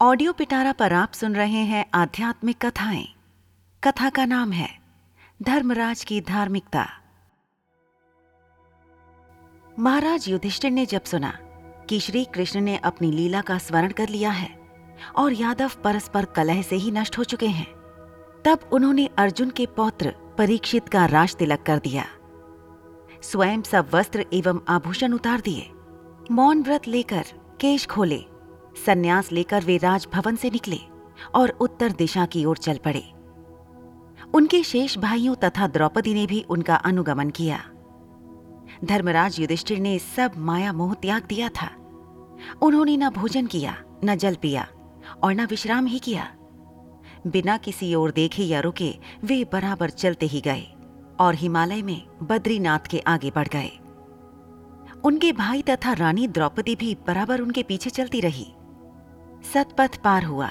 Audio पिटारा पर आप सुन रहे हैं आध्यात्मिक कथाएँ। कथा का नाम है, धर्मराज की धार्मिकता। महाराज युधिष्ठिर ने जब सुना कि श्री कृष्ण ने अपनी लीला का स्मरण कर लिया है और यादव परस्पर कलह से ही नष्ट हो चुके हैं, तब उन्होंने अर्जुन के पौत्र परीक्षित का राज तिलक कर दिया। स्वयं सब वस्त्र एवं आभूषण उतार दिए। मौन व्रत लेकर केश खोले सन्यास लेकर वे राजभवन से निकले और उत्तर दिशा की ओर चल पड़े। उनके शेष भाइयों तथा द्रौपदी ने भी उनका अनुगमन किया। धर्मराज युधिष्ठिर ने सब माया मोह त्याग दिया था। उन्होंने न भोजन किया, न जल पिया और न विश्राम ही किया। बिना किसी ओर देखे या रुके वे बराबर चलते ही गए और हिमालय में बद्रीनाथ के आगे बढ़ गए। उनके भाई तथा रानी द्रौपदी भी बराबर उनके पीछे चलती रही। सतपथ पार हुआ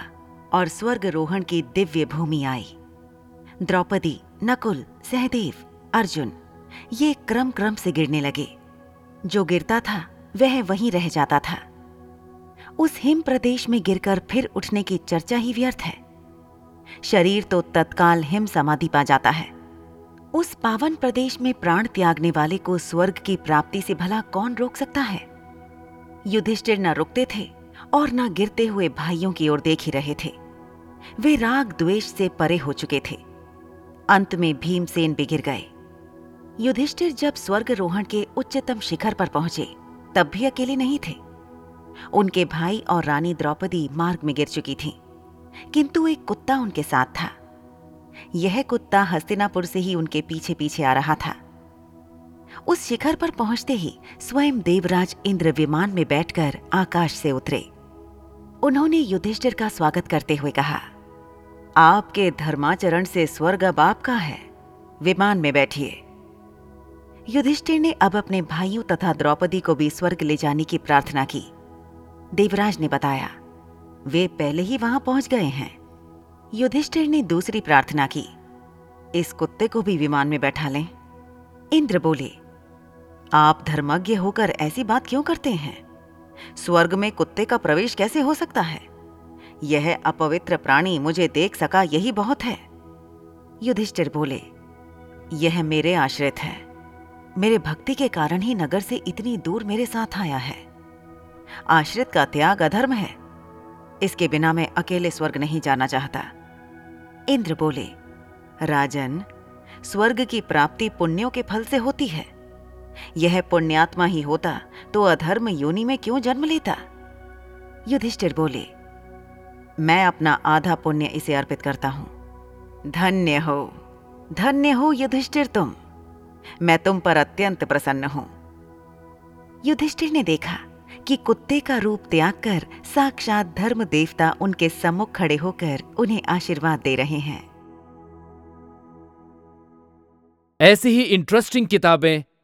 और स्वर्ग रोहण की दिव्य भूमि आई। द्रौपदी, नकुल, सहदेव, अर्जुन, ये क्रम क्रम से गिरने लगे। जो गिरता था, वह वहीं रह जाता था। उस हिम प्रदेश में गिरकर फिर उठने की चर्चा ही व्यर्थ है। शरीर तो तत्काल हिम समाधि पा जाता है। उस पावन प्रदेश में प्राण त्यागने वाले को स्वर्ग की प्राप्ति से भला कौन रोक सकता है? युधिष्ठिर न रुकते थे और न गिरते हुए भाइयों की ओर देख ही रहे थे। वे राग द्वेष से परे हो चुके थे। अंत में भीमसेन बिगिर गए। युधिष्ठिर जब स्वर्ग रोहण के उच्चतम शिखर पर पहुँचे तब भी अकेले नहीं थे। उनके भाई और रानी द्रौपदी मार्ग में गिर चुकी थीं, किंतु एक कुत्ता उनके साथ था। यह कुत्ता हस्तिनापुर से ही उनके पीछे पीछे आ रहा था। उस शिखर पर पहुँचते ही स्वयं देवराज इंद्र विमान में बैठकर आकाश से उतरे। उन्होंने युधिष्ठिर का स्वागत करते हुए कहा, आपके धर्माचरण से स्वर्ग अब आपका है, विमान में बैठिए। युधिष्ठिर ने अब अपने भाइयों तथा द्रौपदी को भी स्वर्ग ले जाने की प्रार्थना की। देवराज ने बताया, वे पहले ही वहाँ पहुँच गए हैं। युधिष्ठिर ने दूसरी प्रार्थना की, इस कुत्ते को भी विमान में बैठा लें। इंद्र बोले, आप धर्मज्ञ होकर ऐसी बात क्यों करते हैं? स्वर्ग में कुत्ते का प्रवेश कैसे हो सकता है? यह अपवित्र प्राणी मुझे देख सका यही बहुत है। युधिष्ठिर बोले, यह मेरे आश्रित है। मेरे भक्ति के कारण ही नगर से इतनी दूर मेरे साथ आया है। आश्रित का त्याग अधर्म है। इसके बिना मैं अकेले स्वर्ग नहीं जाना चाहता। इंद्र बोले, राजन, स्वर्ग की प्राप्ति पुण्यों के फल से होती है। यह पुण्यात्मा ही होता तो अधर्म योनि में क्यों जन्म लेता? युधिष्ठिर बोले, मैं अपना आधा पुण्य इसे अर्पित करता हूँ। धन्य हो धन्य हो युधिष्ठिर तुम। मैं तुम पर अत्यंत प्रसन्न हूँ। युधिष्ठिर ने देखा कि कुत्ते का रूप त्याग कर साक्षात धर्म देवता उनके सम्मुख खड़े होकर उन्हें आशीर्वाद दे रहे हैं। ऐसी ही इंटरेस्टिंग किताबें